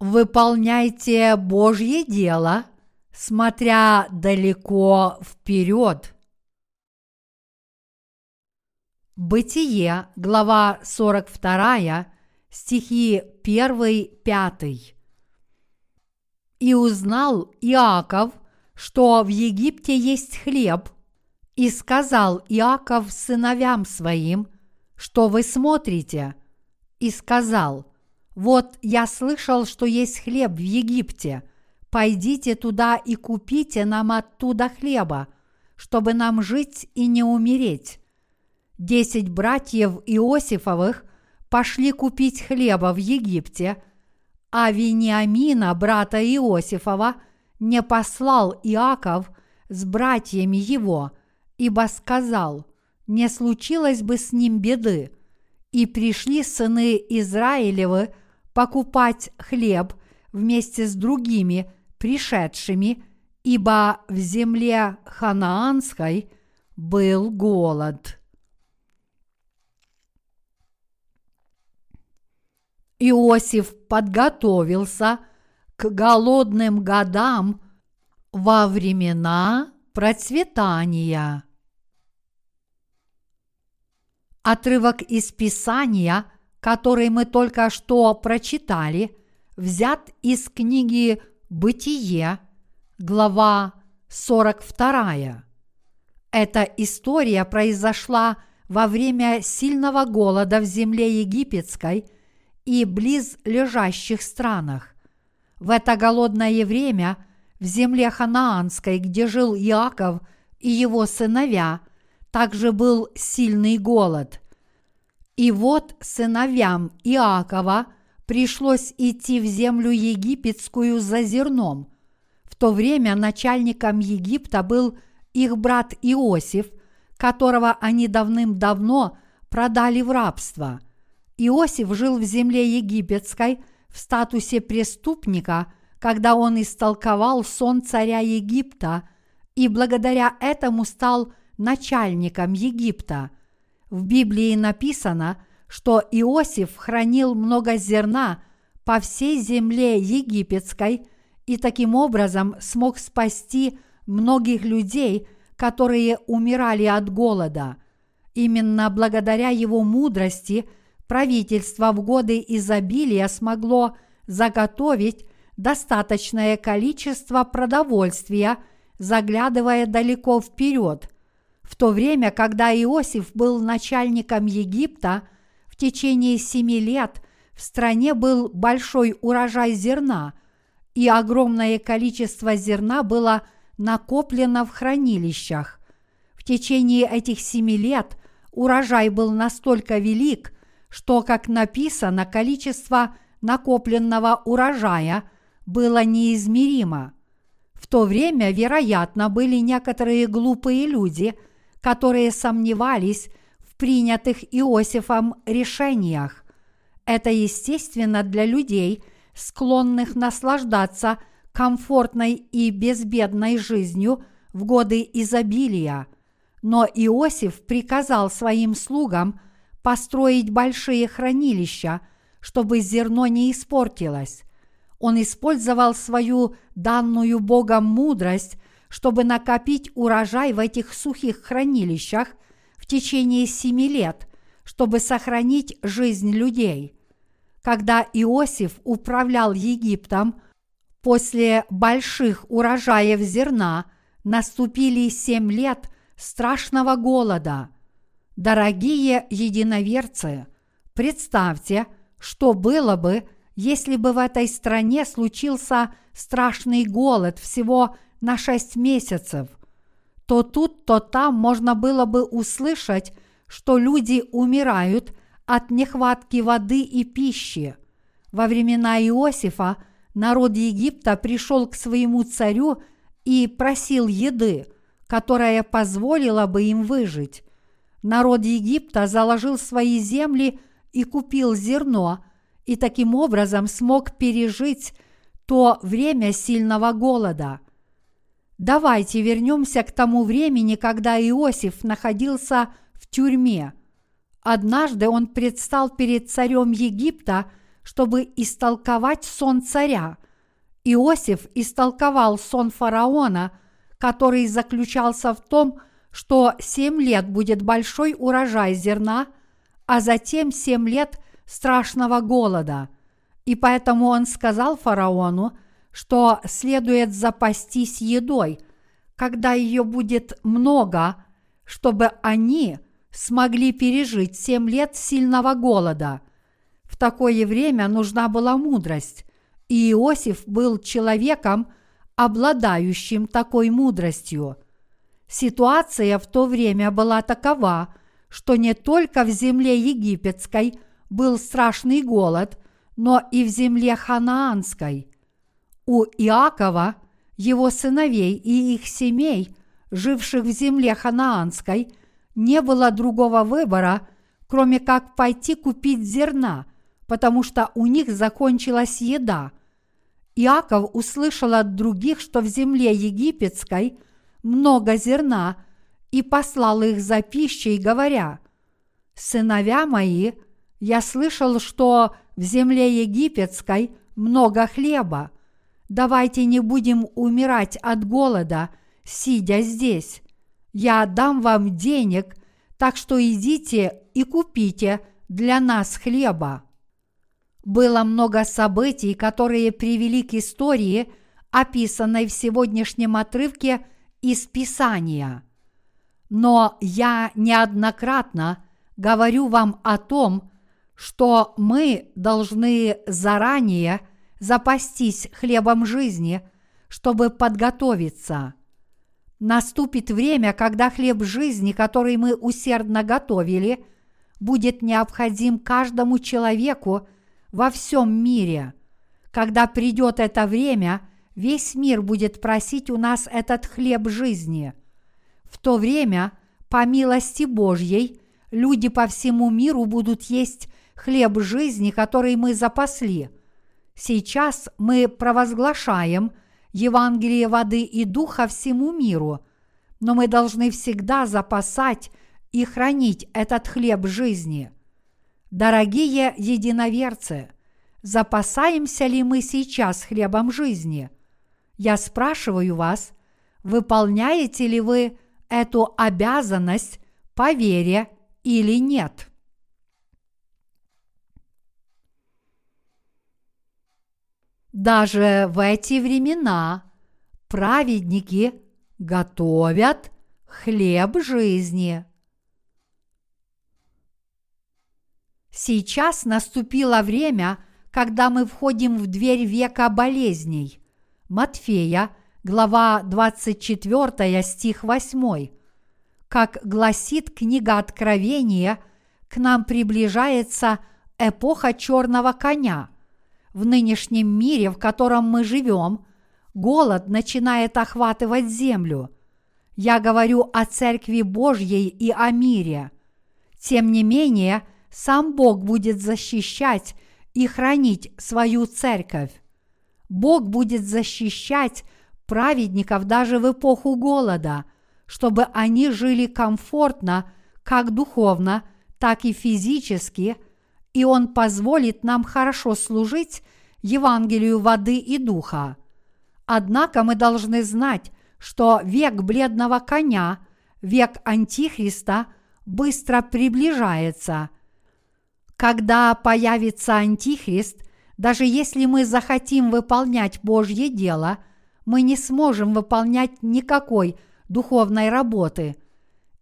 выполняйте Божье дело, смотря далеко вперед. Бытие, глава 42, стихи 1-5. И узнал Иаков, что в Египте есть хлеб, и сказал Иаков сыновьям своим, что вы смотрите, и сказал, вот я слышал, что есть хлеб в Египте, пойдите туда и купите нам оттуда хлеба, чтобы нам жить и не умереть десять братьев Иосифовых пошли купить хлеба в Египте, а Вениамина, брата Иосифова, не послал Иаков с братьями его, ибо сказал, не случилось бы с ним беды. И пришли сыны Израилевы покупать хлеб вместе с другими пришедшими, ибо в земле ханаанской был голод. Иосиф подготовился к голодным годам во времена процветания. Отрывок из Писания, который мы только что прочитали, взят из книги «Бытие», глава 42. Эта история произошла во время сильного голода в земле египетской – и близлежащих странах. В это голодное время в земле ханаанской, где жил Иаков и его сыновья, также был сильный голод. И вот сыновьям Иакова пришлось идти в землю египетскую за зерном. В то время начальником Египта был их брат Иосиф, которого они давным-давно продали в рабство – Иосиф жил в земле египетской в статусе преступника, когда он истолковал сон царя Египта и благодаря этому стал начальником Египта. В Библии написано, что Иосиф хранил много зерна по всей земле египетской и таким образом смог спасти многих людей, которые умирали от голода. Именно благодаря его мудрости – правительство в годы изобилия смогло заготовить достаточное количество продовольствия, заглядывая далеко вперед. В то время, когда Иосиф был начальником Египта, в течение семи лет в стране был большой урожай зерна, и огромное количество зерна было накоплено в хранилищах. В течение этих семи лет урожай был настолько велик – что, как написано, количество накопленного урожая было неизмеримо. В то время, вероятно, были некоторые глупые люди, которые сомневались в принятых Иосифом решениях. Это естественно для людей, склонных наслаждаться комфортной и безбедной жизнью в годы изобилия. Но Иосиф приказал своим слугам – построить большие хранилища, чтобы зерно не испортилось. Он использовал свою данную Богом мудрость, чтобы накопить урожай в этих сухих хранилищах в течение семи лет, чтобы сохранить жизнь людей. Когда Иосиф управлял Египтом, после больших урожаев зерна наступили семь лет страшного голода – Дорогие единоверцы, представьте, что было бы, если бы в этой стране случился страшный голод всего на шесть месяцев, то тут, то там можно было бы услышать, что люди умирают от нехватки воды и пищи. Во времена Иосифа народ Египта пришел к своему царю и просил еды, которая позволила бы им выжить. Народ Египта заложил свои земли и купил зерно, и таким образом смог пережить то время сильного голода. Давайте вернемся к тому времени, когда Иосиф находился в тюрьме. Однажды он предстал перед царем Египта, чтобы истолковать сон царя. Иосиф истолковал сон фараона, который заключался в том, что семь лет будет большой урожай зерна, а затем семь лет страшного голода. И поэтому он сказал фараону, что следует запастись едой, когда ее будет много, чтобы они смогли пережить семь лет сильного голода. В такое время нужна была мудрость, и Иосиф был человеком, обладающим такой мудростью. Ситуация в то время была такова, что не только в земле египетской был страшный голод, но и в земле ханаанской. У Иакова, его сыновей и их семей, живших в земле ханаанской, не было другого выбора, кроме как пойти купить зерна, потому что у них закончилась еда. Иаков услышал от других, что в земле египетской много зерна, и послал их за пищей, говоря, «Сыновья мои, я слышал, что в земле египетской много хлеба. Давайте не будем умирать от голода, сидя здесь я дам вам денег, так что идите и купите для нас хлеба. Было много событий, которые привели к истории, описанной в сегодняшнем отрывке из Писания. Но я неоднократно говорю вам о том, что мы должны заранее запастись хлебом жизни, чтобы подготовиться – Наступит время, когда хлеб жизни, который мы усердно готовили, будет необходим каждому человеку во всем мире. Когда придет это время, весь мир будет просить у нас этот хлеб жизни. В то время, по милости Божьей, люди по всему миру будут есть хлеб жизни, который мы запасли. Сейчас мы провозглашаем – Евангелие воды и духа всему миру, но мы должны всегда запасать и хранить этот хлеб жизни. Дорогие единоверцы, запасаемся ли мы сейчас хлебом жизни? Я спрашиваю вас, выполняете ли вы эту обязанность по вере или нет? Даже в эти времена праведники готовят хлеб жизни. Сейчас наступило время, когда мы входим в дверь века болезней. Матфея, глава 24, стих 8. Как гласит книга Откровения, к нам приближается эпоха черного коня – в нынешнем мире, в котором мы живем, голод начинает охватывать землю. Я говорю о Церкви Божьей и о мире. Тем не менее, сам Бог будет защищать и хранить свою церковь. Бог будет защищать праведников даже в эпоху голода, чтобы они жили комфортно как духовно, так и физически – и Он позволит нам хорошо служить Евангелию воды и духа. Однако мы должны знать, что век бледного коня, век Антихриста быстро приближается. Когда появится Антихрист, даже если мы захотим выполнять Божье дело, мы не сможем выполнять никакой духовной работы.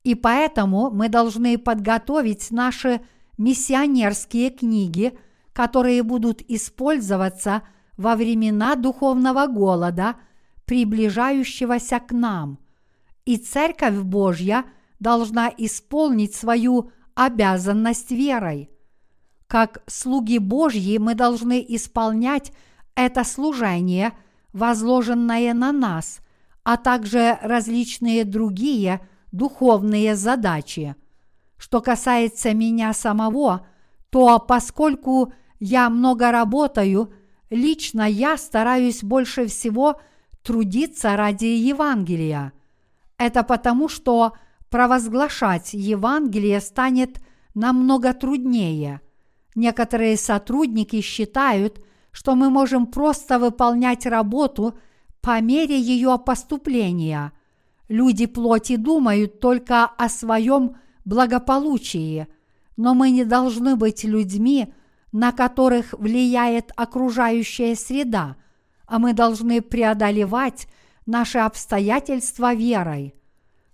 И поэтому мы должны подготовить наши миссионерские книги, которые будут использоваться во времена духовного голода, приближающегося к нам. И Церковь Божья должна исполнить свою обязанность верой. Как слуги Божьи мы должны исполнять это служение, возложенное на нас, а также различные другие духовные задачи – что касается меня самого, то поскольку я много работаю, лично я стараюсь больше всего трудиться ради Евангелия. Это потому, что провозглашать Евангелие станет намного труднее. Некоторые сотрудники считают, что мы можем просто выполнять работу по мере ее поступления. Люди плоти думают только о своем благополучии, но мы не должны быть людьми, на которых влияет окружающая среда, а мы должны преодолевать наши обстоятельства верой.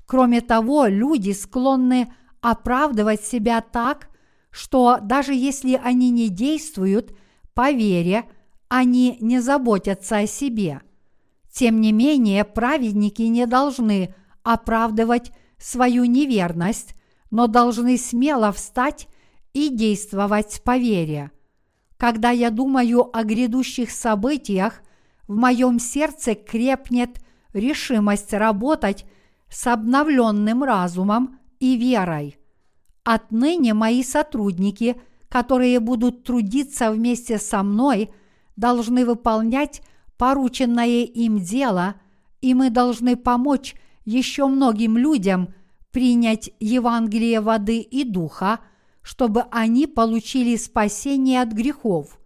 Кроме того, люди склонны оправдывать себя так, что даже если они не действуют по вере, они не заботятся о себе. Тем не менее, праведники не должны оправдывать свою неверность, но должны смело встать и действовать по вере. Когда я думаю о грядущих событиях, в моем сердце крепнет решимость работать с обновленным разумом и верой. Отныне мои сотрудники, которые будут трудиться вместе со мной, должны выполнять порученное им дело, и мы должны помочь еще многим людям принять Евангелие воды и духа, чтобы они получили спасение от грехов.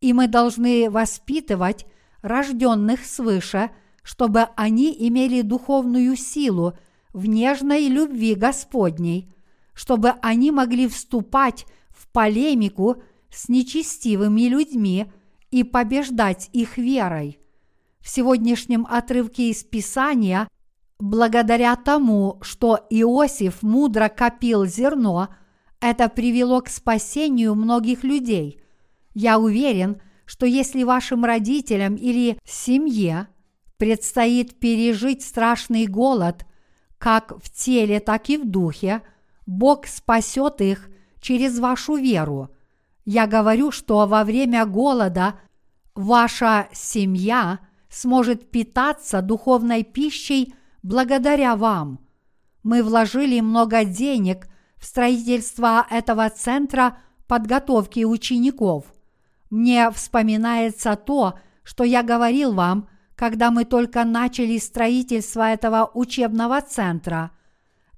И мы должны воспитывать рожденных свыше, чтобы они имели духовную силу в нежной любви Господней, чтобы они могли вступать в полемику с нечестивыми людьми и побеждать их верой. В сегодняшнем отрывке из Писания, благодаря тому, что Иосиф мудро копил зерно, это привело к спасению многих людей. Я уверен, что если вашим родителям или семье предстоит пережить страшный голод, как в теле, так и в духе, Бог спасет их через вашу веру. Я говорю, что во время голода ваша семья сможет питаться духовной пищей благодаря вам. Мы вложили много денег в строительство этого центра подготовки учеников. Мне вспоминается то, что я говорил вам, когда мы только начали строительство этого учебного центра.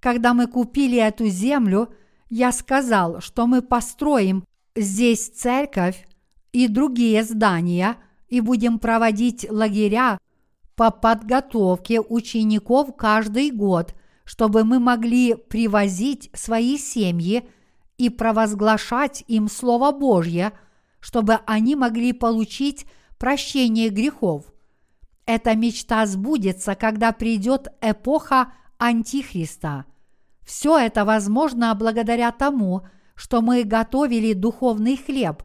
Когда мы купили эту землю, я сказал, что мы построим здесь церковь и другие здания и будем проводить лагеря по подготовке учеников каждый год, чтобы мы могли привозить свои семьи и провозглашать им Слово Божье – чтобы они могли получить прощение грехов. Эта мечта сбудется, когда придет эпоха Антихриста. Все это возможно благодаря тому, что мы готовили духовный хлеб,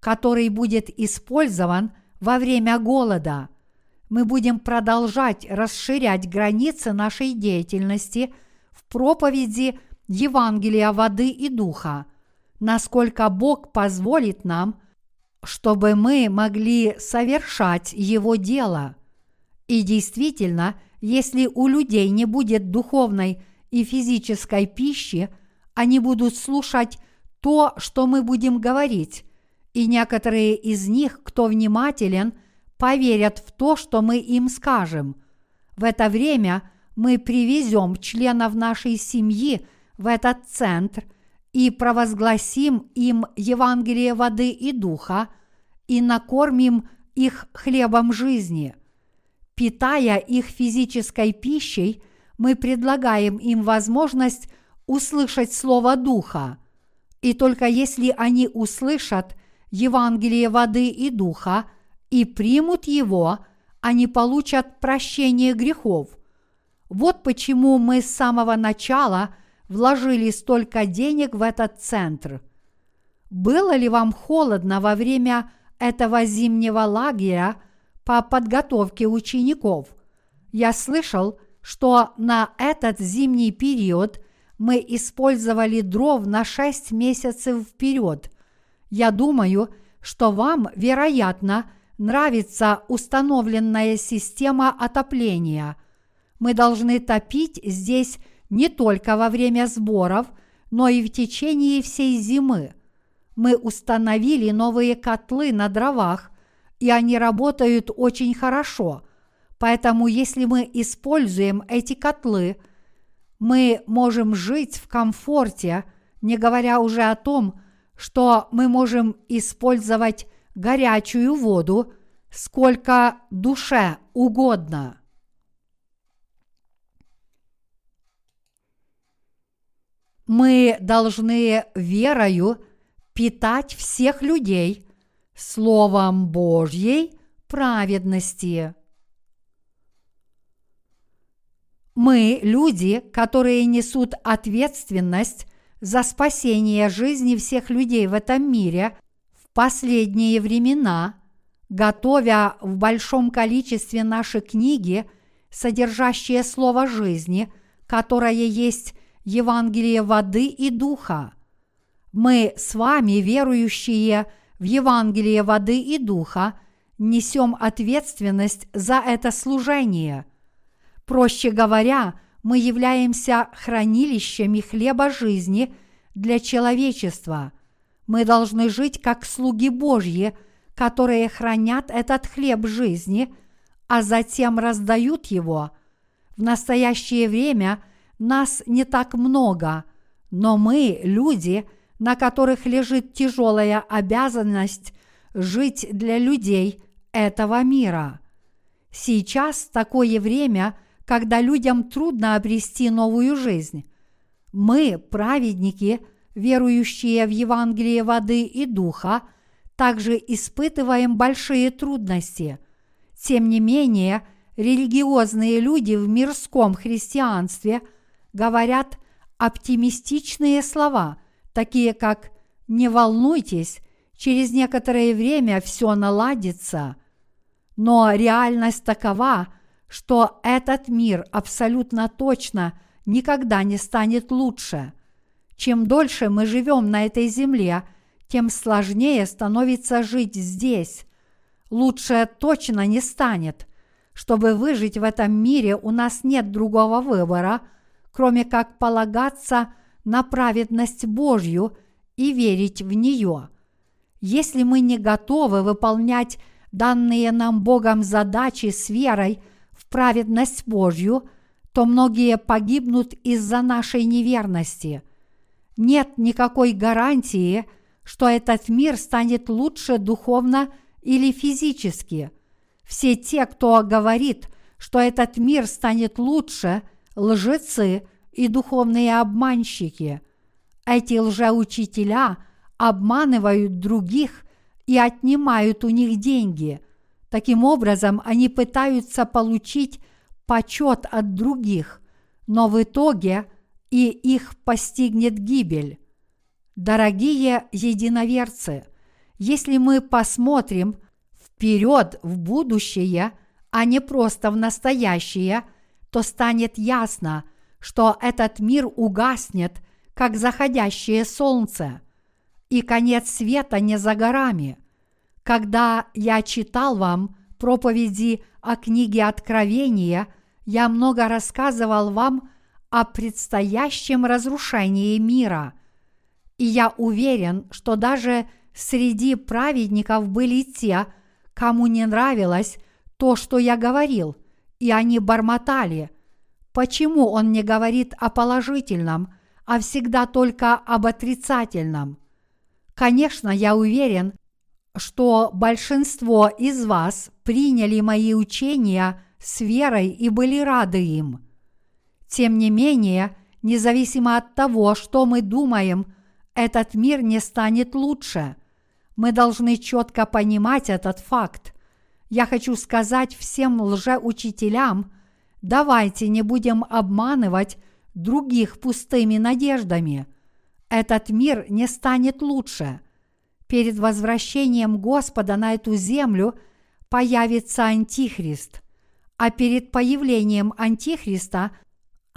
который будет использован во время голода. Мы будем продолжать расширять границы нашей деятельности в проповеди Евангелия воды и духа, насколько Бог позволит нам – чтобы мы могли совершать Его дело. И действительно, если у людей не будет духовной и физической пищи, они будут слушать то, что мы будем говорить, и некоторые из них, кто внимателен, поверят в то, что мы им скажем. В это время мы привезем членов нашей семьи в этот центр – и провозгласим им Евангелие воды и духа, и накормим их хлебом жизни. Питая их физической пищей, мы предлагаем им возможность услышать Слово Духа. И только если они услышат Евангелие воды и духа и примут его, они получат прощение грехов. Вот почему мы с самого начала – вложили столько денег в этот центр. Было ли вам холодно во время этого зимнего лагеря по подготовке учеников? Я слышал, что на этот зимний период мы использовали дров на 6 месяцев вперед. Я думаю, что вам, вероятно, нравится установленная система отопления. Мы должны топить здесь не только во время сборов, но и в течение всей зимы. Мы установили новые котлы на дровах, и они работают очень хорошо. Поэтому если мы используем эти котлы, мы можем жить в комфорте, не говоря уже о том, что мы можем использовать горячую воду сколько душе угодно. Мы должны верою питать всех людей Словом Божьей праведности. Мы люди, которые несут ответственность за спасение жизни всех людей в этом мире последние времена, готовя в большом количестве наши книги, содержащие слово жизни, которое есть Евангелие воды и духа. Мы с вами, верующие в Евангелие воды и духа, несем ответственность за это служение. Проще говоря, мы являемся хранилищами хлеба жизни для человечества. Мы должны жить как слуги Божьи, которые хранят этот хлеб жизни, а затем раздают его. В настоящее время нас не так много, но мы, люди, на которых лежит тяжелая обязанность жить для людей этого мира. Сейчас такое время, когда людям трудно обрести новую жизнь. Мы, праведники, верующие в Евангелие воды и духа, также испытываем большие трудности. Тем не менее, религиозные люди в мирском христианстве – говорят оптимистичные слова, такие как «не волнуйтесь, через некоторое время все наладится». Но реальность такова, что этот мир абсолютно точно никогда не станет лучше. Чем дольше мы живем на этой земле, тем сложнее становится жить здесь. Лучше точно не станет. Чтобы выжить в этом мире, у нас нет другого выбора – кроме как полагаться на праведность Божью и верить в нее. Если мы не готовы выполнять данные нам Богом задачи с верой в праведность Божью, то многие погибнут из-за нашей неверности. Нет никакой гарантии, что этот мир станет лучше духовно или физически. Все те, кто говорит, что этот мир станет лучше – лжецы и духовные обманщики. Эти лжеучителя обманывают других и отнимают у них деньги. Таким образом, они пытаются получить почет от других, но в итоге и их постигнет гибель. Дорогие единоверцы, если мы посмотрим вперед в будущее, а не просто в настоящее – то станет ясно, что этот мир угаснет, как заходящее солнце, и конец света не за горами. Когда я читал вам проповеди о книге Откровения, я много рассказывал вам о предстоящем разрушении мира. И я уверен, что даже среди праведников были те, кому не нравилось то, что я говорил – и они бормотали. Почему он не говорит о положительном, а всегда только об отрицательном? Конечно, я уверен, что большинство из вас приняли мои учения с верой и были рады им. Тем не менее, независимо от того, что мы думаем, этот мир не станет лучше. Мы должны четко понимать этот факт. Я хочу сказать всем лжеучителям, давайте не будем обманывать других пустыми надеждами. Этот мир не станет лучше. Перед возвращением Господа на эту землю появится Антихрист, а перед появлением Антихриста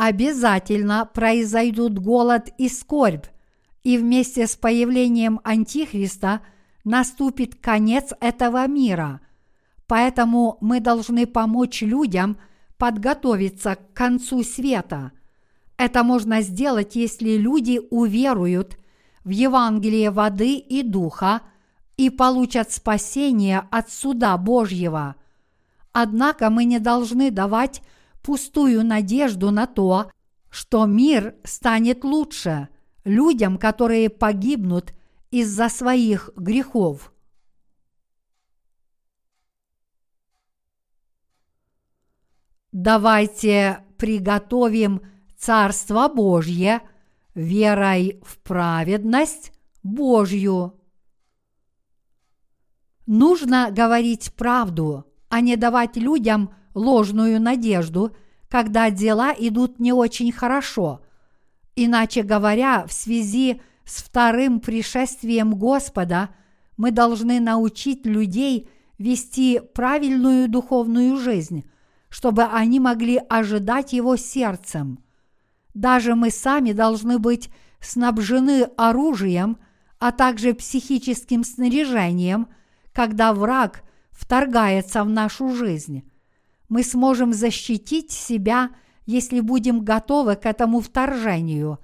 обязательно произойдут голод и скорбь, и вместе с появлением Антихриста наступит конец этого мира – Поэтому мы должны помочь людям подготовиться к концу света. Это можно сделать, если люди уверуют в Евангелие воды и духа и получат спасение от суда Божьего. Однако мы не должны давать пустую надежду на то, что мир станет лучше людям, которые погибнут из-за своих грехов. Давайте приготовим Царство Божье верой в праведность Божью. Нужно говорить правду, а не давать людям ложную надежду, когда дела идут не очень хорошо. Иначе говоря, в связи с вторым пришествием Господа мы должны научить людей вести правильную духовную жизнь, чтобы они могли ожидать Его сердцем. Даже мы сами должны быть снабжены оружием, а также психическим снаряжением, когда враг вторгается в нашу жизнь. Мы сможем защитить себя, если будем готовы к этому вторжению,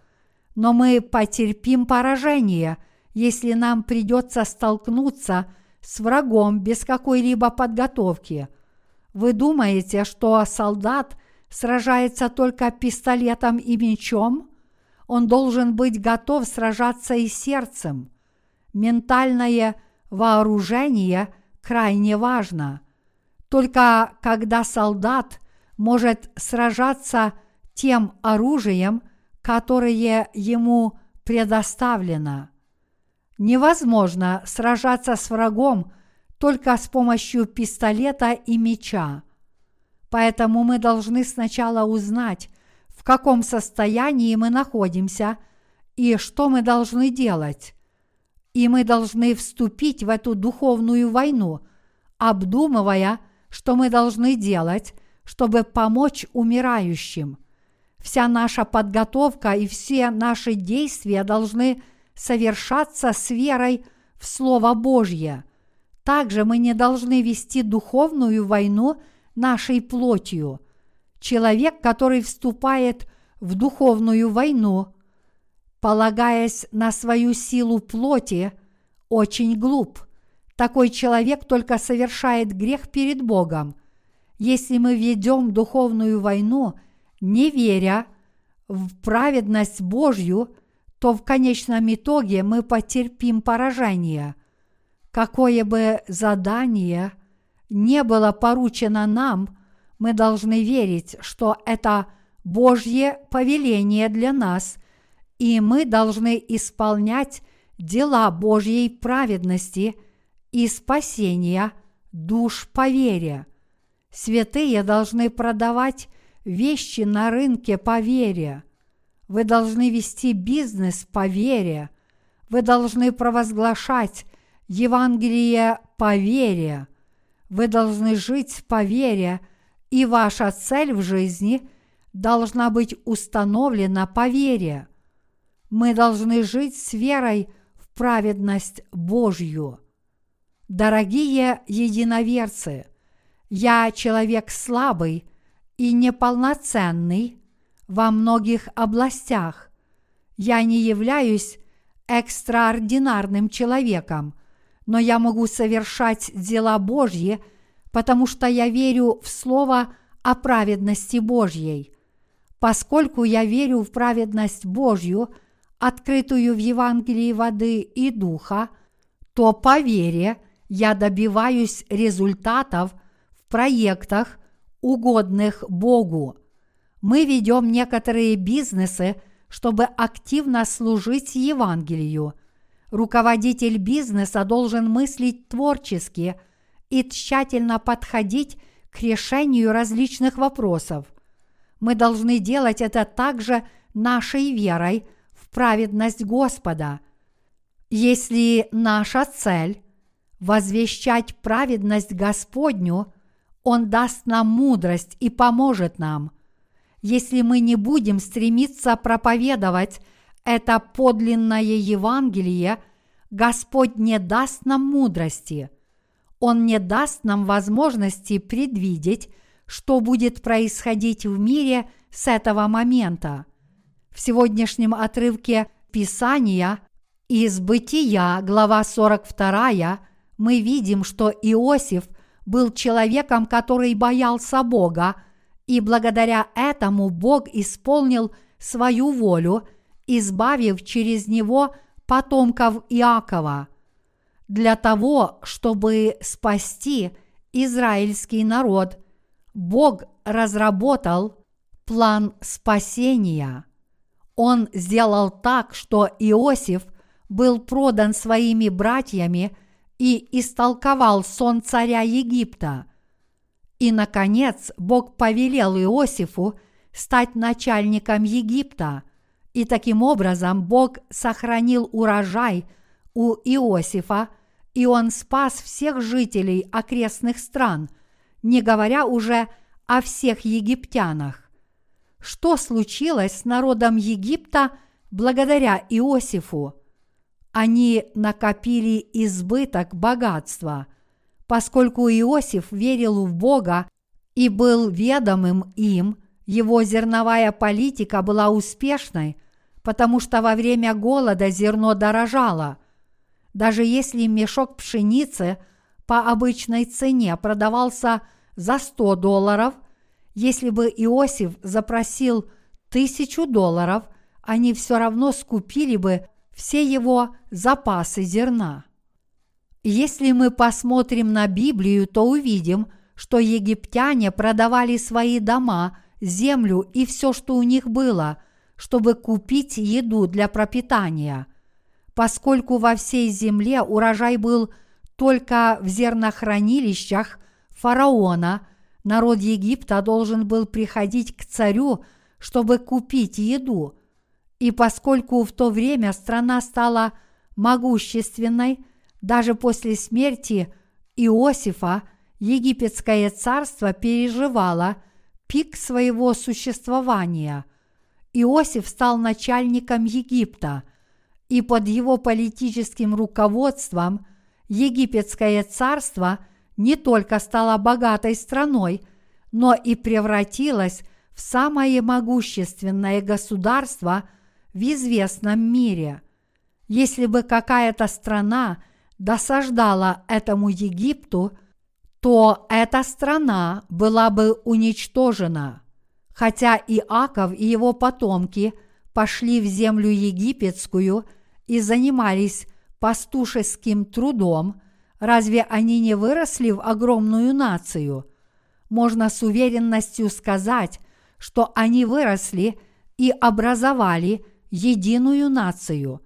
но мы потерпим поражение, если нам придется столкнуться с врагом без какой-либо подготовки – вы думаете, что солдат сражается только пистолетом и мечом? Он должен быть готов сражаться и сердцем. Ментальное вооружение крайне важно. Только когда солдат может сражаться тем оружием, которое ему предоставлено. Невозможно сражаться с врагом только с помощью пистолета и меча. Поэтому мы должны сначала узнать, в каком состоянии мы находимся и что мы должны делать. И мы должны вступить в эту духовную войну, обдумывая, что мы должны делать, чтобы помочь умирающим. Вся наша подготовка и все наши действия должны совершаться с верой в Слово Божье – также мы не должны вести духовную войну нашей плотью. Человек, который вступает в духовную войну, полагаясь на свою силу плоти, очень глуп. Такой человек только совершает грех перед Богом. Если мы ведем духовную войну, не веря в праведность Божью, то в конечном итоге мы потерпим поражение – Какое бы задание не было поручено нам, мы должны верить, что это Божье повеление для нас, и мы должны исполнять дела Божьей праведности и спасения душ по вере. Святые должны продавать вещи на рынке по вере. Вы должны вести бизнес по вере. Вы должны провозглашать Евангелие по вере. Вы должны жить по вере, и ваша цель в жизни должна быть установлена по вере. Мы должны жить с верой в праведность Божью. Дорогие единоверцы, я человек слабый и неполноценный во многих областях. Я не являюсь экстраординарным человеком – но я могу совершать дела Божьи, потому что я верю в Слово о праведности Божьей. Поскольку я верю в праведность Божью, открытую в Евангелии воды и духа, то по вере я добиваюсь результатов в проектах, угодных Богу. Мы ведем некоторые бизнесы, чтобы активно служить Евангелию – Руководитель бизнеса должен мыслить творчески и тщательно подходить к решению различных вопросов. Мы должны делать это также нашей верой в праведность Господа. Если наша цель – возвещать праведность Господню, Он даст нам мудрость и поможет нам. Если мы не будем стремиться проповедовать – это подлинное Евангелие, Господь не даст нам мудрости. Он не даст нам возможности предвидеть, что будет происходить в мире с этого момента. В сегодняшнем отрывке Писания из Бытия, глава 42, мы видим, что Иосиф был человеком, который боялся Бога, и благодаря этому Бог исполнил свою волю – избавив через него потомков Иакова. Для того, чтобы спасти израильский народ, Бог разработал план спасения. Он сделал так, что Иосиф был продан своими братьями и истолковал сон царя Египта. И, наконец, Бог повелел Иосифу стать начальником Египта, и таким образом Бог сохранил урожай у Иосифа, и он спас всех жителей окрестных стран, не говоря уже о всех египтянах. Что случилось с народом Египта благодаря Иосифу? Они накопили избыток богатства, поскольку Иосиф верил в Бога и был ведомым им, его зерновая политика была успешной, потому что во время голода зерно дорожало. Даже если мешок пшеницы по обычной цене продавался за 100 долларов, если бы Иосиф запросил тысячу долларов, они все равно скупили бы все его запасы зерна. Если мы посмотрим на Библию, то увидим, что египтяне продавали свои дома, землю и все, что у них было, чтобы купить еду для пропитания. Поскольку во всей земле урожай был только в зернохранилищах фараона, народ Египта должен был приходить к царю, чтобы купить еду – и поскольку в то время страна стала могущественной, даже после смерти Иосифа египетское царство переживало пик своего существования. Иосиф стал начальником Египта, и под его политическим руководством египетское царство не только стало богатой страной, но и превратилось в самое могущественное государство – в известном мире. Если бы какая-то страна досаждала этому Египту, то эта страна была бы уничтожена. Хотя Иаков и его потомки пошли в землю египетскую и занимались пастушеским трудом, разве они не выросли в огромную нацию? Можно с уверенностью сказать, что они выросли и образовали – единую нацию.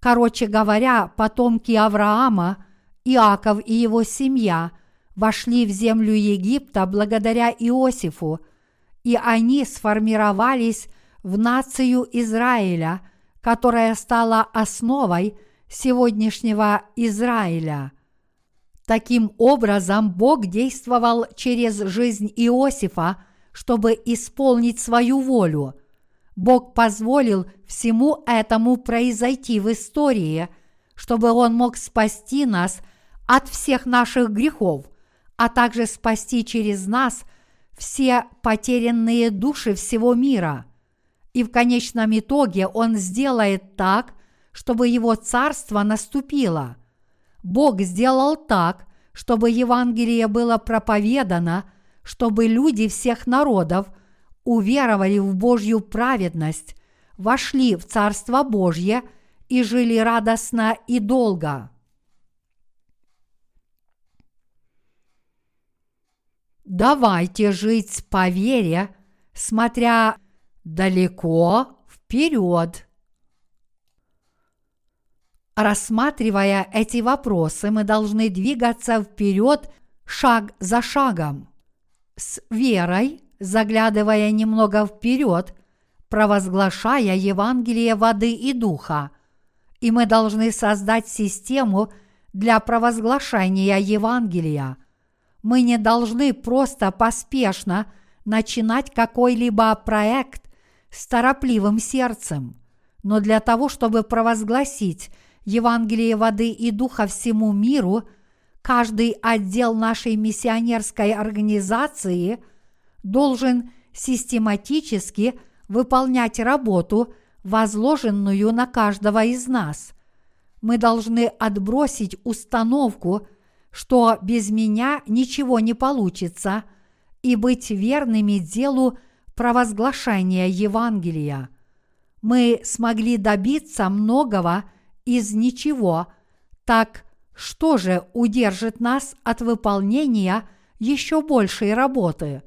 Короче говоря, потомки Авраама, Иаков и его семья вошли в землю Египта благодаря Иосифу, и они сформировались в нацию Израиля, которая стала основой сегодняшнего Израиля. Таким образом, Бог действовал через жизнь Иосифа, чтобы исполнить свою волю – Бог позволил всему этому произойти в истории, чтобы Он мог спасти нас от всех наших грехов, а также спасти через нас все потерянные души всего мира. И в конечном итоге Он сделает так, чтобы Его царство наступило. Бог сделал так, чтобы Евангелие было проповедано, чтобы люди всех народов – уверовали в Божью праведность, вошли в Царство Божье и жили радостно и долго. Давайте жить по вере, смотря далеко вперед. Рассматривая эти вопросы, мы должны двигаться вперед шаг за шагом, с верой заглядывая немного вперед, провозглашая Евангелие воды и духа. И мы должны создать систему для провозглашения Евангелия. Мы не должны просто поспешно начинать какой-либо проект с торопливым сердцем, но для того, чтобы провозгласить Евангелие воды и духа всему миру, каждый отдел нашей миссионерской организации – должен систематически выполнять работу, возложенную на каждого из нас. Мы должны отбросить установку, что без меня ничего не получится, и быть верными делу провозглашения Евангелия. Мы смогли добиться многого из ничего, так что же удержит нас от выполнения еще большей работы?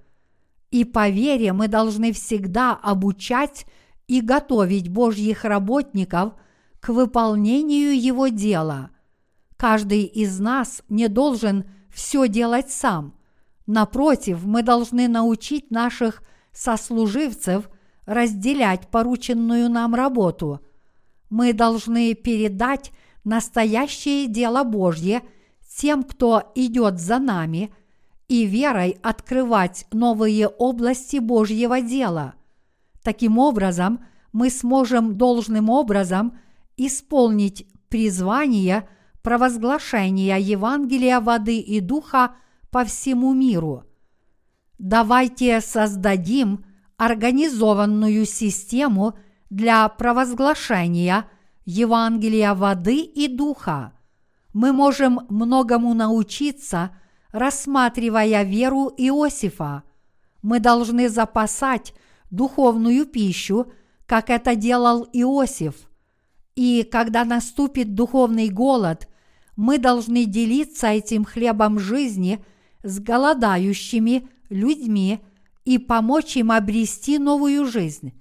И по вере мы должны всегда обучать и готовить Божьих работников к выполнению Его дела. Каждый из нас не должен все делать сам. Напротив, мы должны научить наших сослуживцев разделять порученную нам работу. Мы должны передать настоящее дело Божье тем, кто идет за нами, и верой открывать новые области Божьего дела. Таким образом, мы сможем должным образом исполнить призвание провозглашения Евангелия воды и духа по всему миру. Давайте создадим организованную систему для провозглашения Евангелия воды и духа. Мы можем многому научиться, рассматривая веру Иосифа. Мы должны запасать духовную пищу, как это делал Иосиф. И когда наступит духовный голод, мы должны делиться этим хлебом жизни с голодающими людьми и помочь им обрести новую жизнь.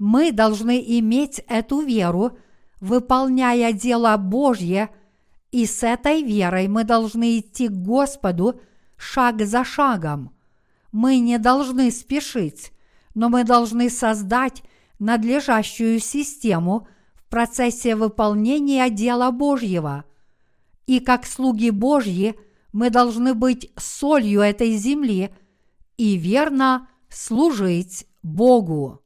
Мы должны иметь эту веру, выполняя дело Божье, и с этой верой мы должны идти к Господу шаг за шагом. Мы не должны спешить, но мы должны создать надлежащую систему в процессе выполнения дела Божьего. И как слуги Божьи мы должны быть солью этой земли и верно служить Богу.